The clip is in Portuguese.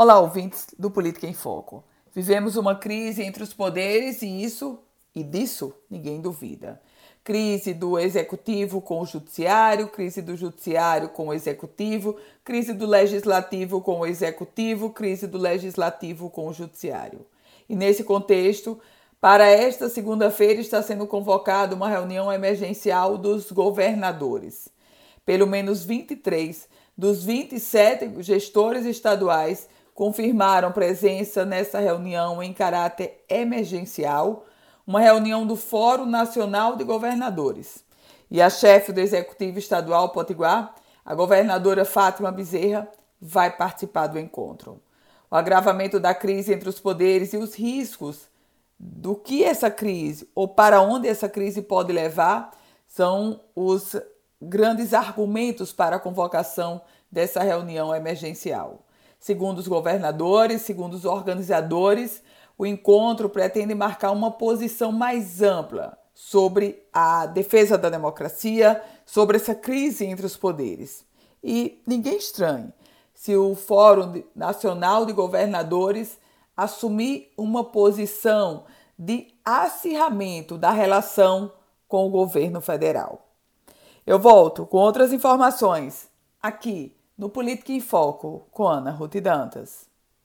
Olá, ouvintes do Política em Foco. Vivemos uma crise entre os poderes e isso e disso ninguém duvida. Crise do executivo com o judiciário, crise do judiciário com o executivo, crise do legislativo com o executivo, crise do legislativo com o judiciário. E nesse contexto, para esta segunda-feira está sendo convocada uma reunião emergencial dos governadores. Pelo menos 23 dos 27 gestores estaduais confirmaram presença nessa reunião em caráter emergencial, uma reunião do Fórum Nacional de Governadores. E a chefe do Executivo Estadual Potiguar, a governadora Fátima Bezerra, vai participar do encontro. O agravamento da crise entre os poderes e os riscos do que essa crise ou para onde essa crise pode levar são os grandes argumentos para a convocação dessa reunião emergencial. Segundo os governadores, segundo os organizadores, o encontro pretende marcar uma posição mais ampla sobre a defesa da democracia, sobre essa crise entre os poderes. E ninguém estranhe se o Fórum Nacional de Governadores assumir uma posição de acirramento da relação com o governo federal. Eu volto com outras informações aqui no Política em Foco com Ana Ruth Dantas.